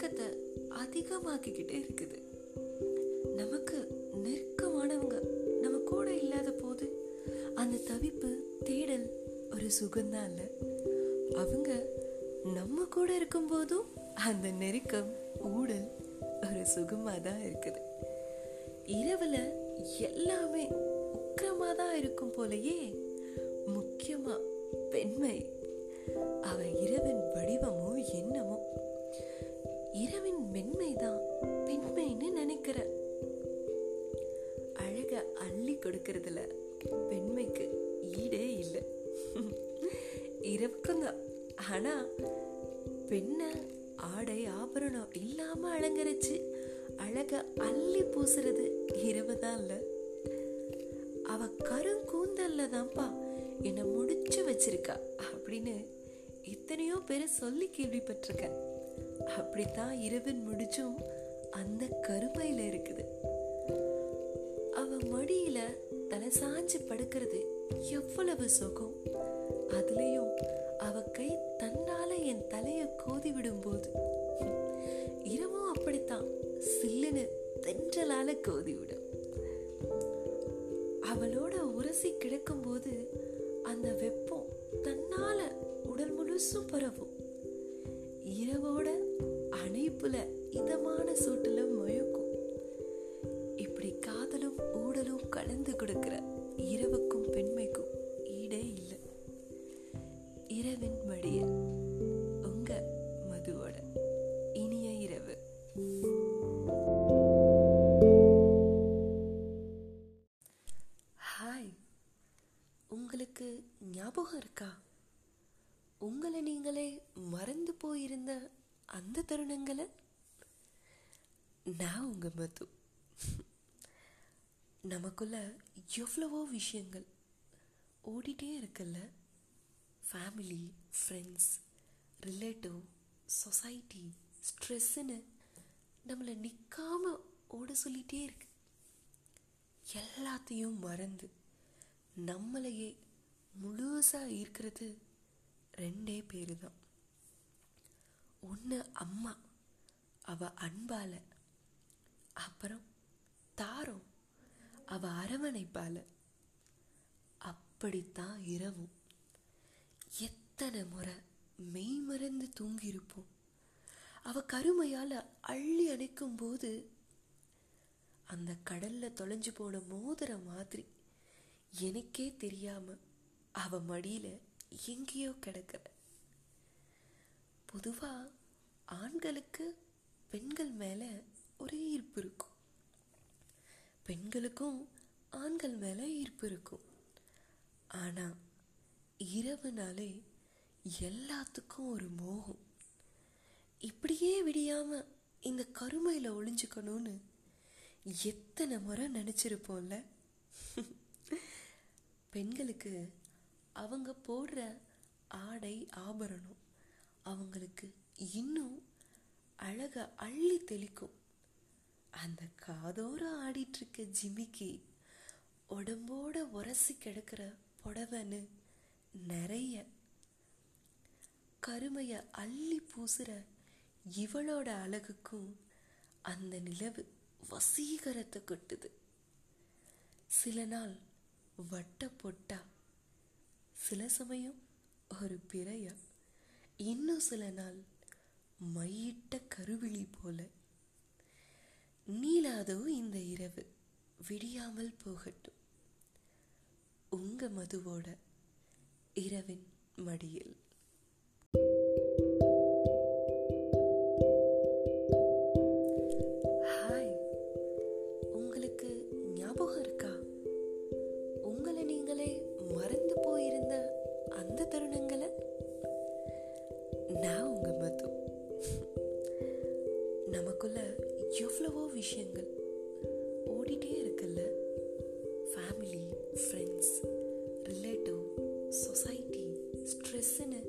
நெருக்கத்தை அதிகமாக்கிக்கிட்டே இருக்குது. நமக்கு நெருக்கமானவங்க நம்ம கூட இல்லாத போது அந்த தவிப்பு தேடல் ஒரு சுகம்தான் இல்லை. அவங்க நம்ம கூட இருக்கும்போதும் அந்த நெருக்கம் ஊடல் ஒரு சுகமா தான் இருக்குது. இரவில் எல்லாமே உக்கிரமா தான் இருக்கும் போலயே முக்கியமாக பெண்மை அவ இரவின் வடிவமோ என்னமோ இரவின் மென்மை தான் பெண்மைன்னு நினைக்கிற. அழக அள்ளி கொடுக்கறதுல பெண்மைக்கு ஈடே இல்லை. இரவுக்கும் தான் ஆனா பெண்ணை ஆடை ஆபரணம் இல்லாம அலங்கரிச்சு அழக அள்ளி பூசுறது இரவு தான் இல்ல. அவ கருங்கூந்தல்ல தான்ப்பா என்னை முடிச்சு வச்சிருக்கா அப்படின்னு எத்தனையோ பேரை சொல்லி கேள்விப்பட்டிருக்கேன். அப்படித்தான் இரவின் முடிச்சும் அந்த கருமையில இருக்குது. அவ மடியில தலை சாஞ்சு படுக்கிறது எவ்வளவு சுகம். அதுலயும் அவ கை தன்னால என் தலைய கோதி விடும்போது இரவும் அப்படித்தான் சில்லுன்னு தென்றலால கோதி விடும். அவளோட உரசி கிடக்கும்போது அந்த வெப்பம் தன்னால உடல் முழுசும் பரவும். இரவோட அணைப்புல இதமான சூட்டுல மயக்கும் தருணங்களை? நான் உங்க மது. நமக்குள்ள எவ்வளவோ விஷயங்கள் ஓடிட்டே இருக்குல்ல? ஃபேமிலி ஃப்ரெண்ட்ஸ் ரிலேட்டிவ் சொசைட்டி ஸ்ட்ரெஸ்ஸுன்னு நம்மளை நிற்காம ஓட சொல்லிட்டே இருக்கு. எல்லாத்தையும் மறந்து நம்மளையே முழுசாக ஈர்க்கிறது ரெண்டே பேர் தான் ஒன்று அம்மா அவ அன்பால அப்புறம் தாரம் அவ அரவணைப்பால. அப்படித்தான் இரவும். எத்தனை முறை மெய் மறந்து தூங்கியிருப்போம். அவ கருமையால அள்ளி அணைக்கும் போது அந்த கடல்ல தொலைஞ்சு போன மோதிர மாதிரி எனக்கே தெரியாம அவ மடியில எங்கேயோ கிடக்கிற பொதுவாக ஆண்களுக்கு பெண்கள் மேலே ஒரு ஈர்ப்பு இருக்கும். பெண்களுக்கும் ஆண்கள் மேலே ஈர்ப்பு இருக்கும். ஆனால் இரவுனாலே எல்லாத்துக்கும் ஒரு மோகம். இப்படியே விடியாமல் இந்த கருமையில் ஒளிஞ்சுக்கணும்னு எத்தனை முறை நினச்சிருப்போம்ல? பெண்களுக்கு அவங்க போடுற ஆடை ஆபரணம் அவங்களுக்கு இன்னும் அழக அள்ளி தெளிக்கும். அந்த காதோர ஆடிட்டு இருக்க ஜிமிக்கு உடம்போட உரசி கிடக்கிற புடவைன்னு நிறைய கருமைய அள்ளி பூசுற இவளோட அழகுக்கும் அந்த நிலவு வசீகரத்தை கொட்டுது. சில நாள் வட்ட பொட்டா சில சமயம் ஒரு பிறையா இன்னும் சில நாள் மையிட்ட கருவிழி போல நீலாதோ இந்த இரவு விடியாமல் போகட்டும். உங்க மதுவோட இரவின் மடியில். நான் உங்கள் மது நமக்குள்ள எவ்வளவோ விஷயங்கள் ஓடிட்டே இருக்குல்ல? ஃபேமிலி ஃப்ரெண்ட்ஸ் ரிலேட்டிவ் சொசைட்டி ஸ்ட்ரெஸ்ஸுன்னு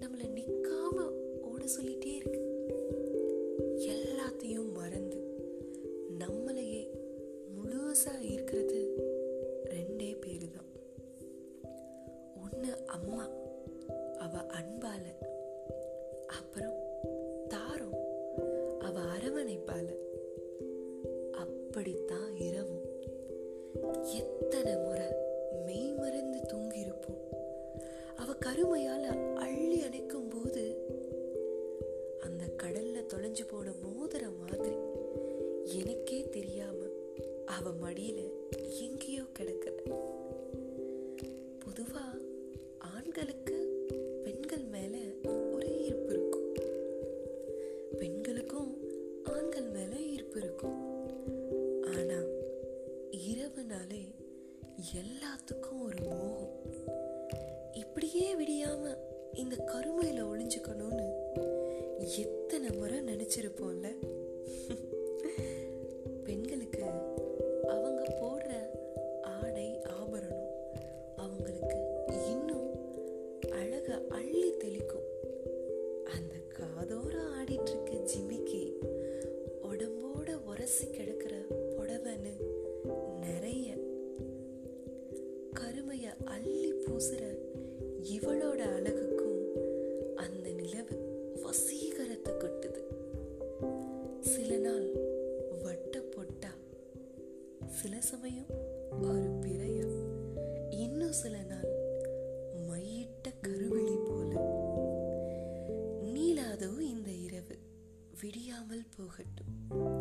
நம்மளை நிற்காமல் ஓட சொல்லிகிட்டே இருக்கு. எல்லாத்தையும் மறந்து நம்மளையே முழுசாக இருக்கிறது ரெண்டே பேர் தான் ஒன்று அம்மா அவள் அன்பால் அப்புறம் தாரும். அவ அரவணைப்பால. அப்படித்தான் இரவும். எத்தனை முறை எல்லாத்துக்கும் ஒரு மோகம். இப்படியே விடியாம இந்த கருமையில ஒளிஞ்சுக்கணும்னு எத்தனை முறை நினைச்சிருப்போம்ல? i will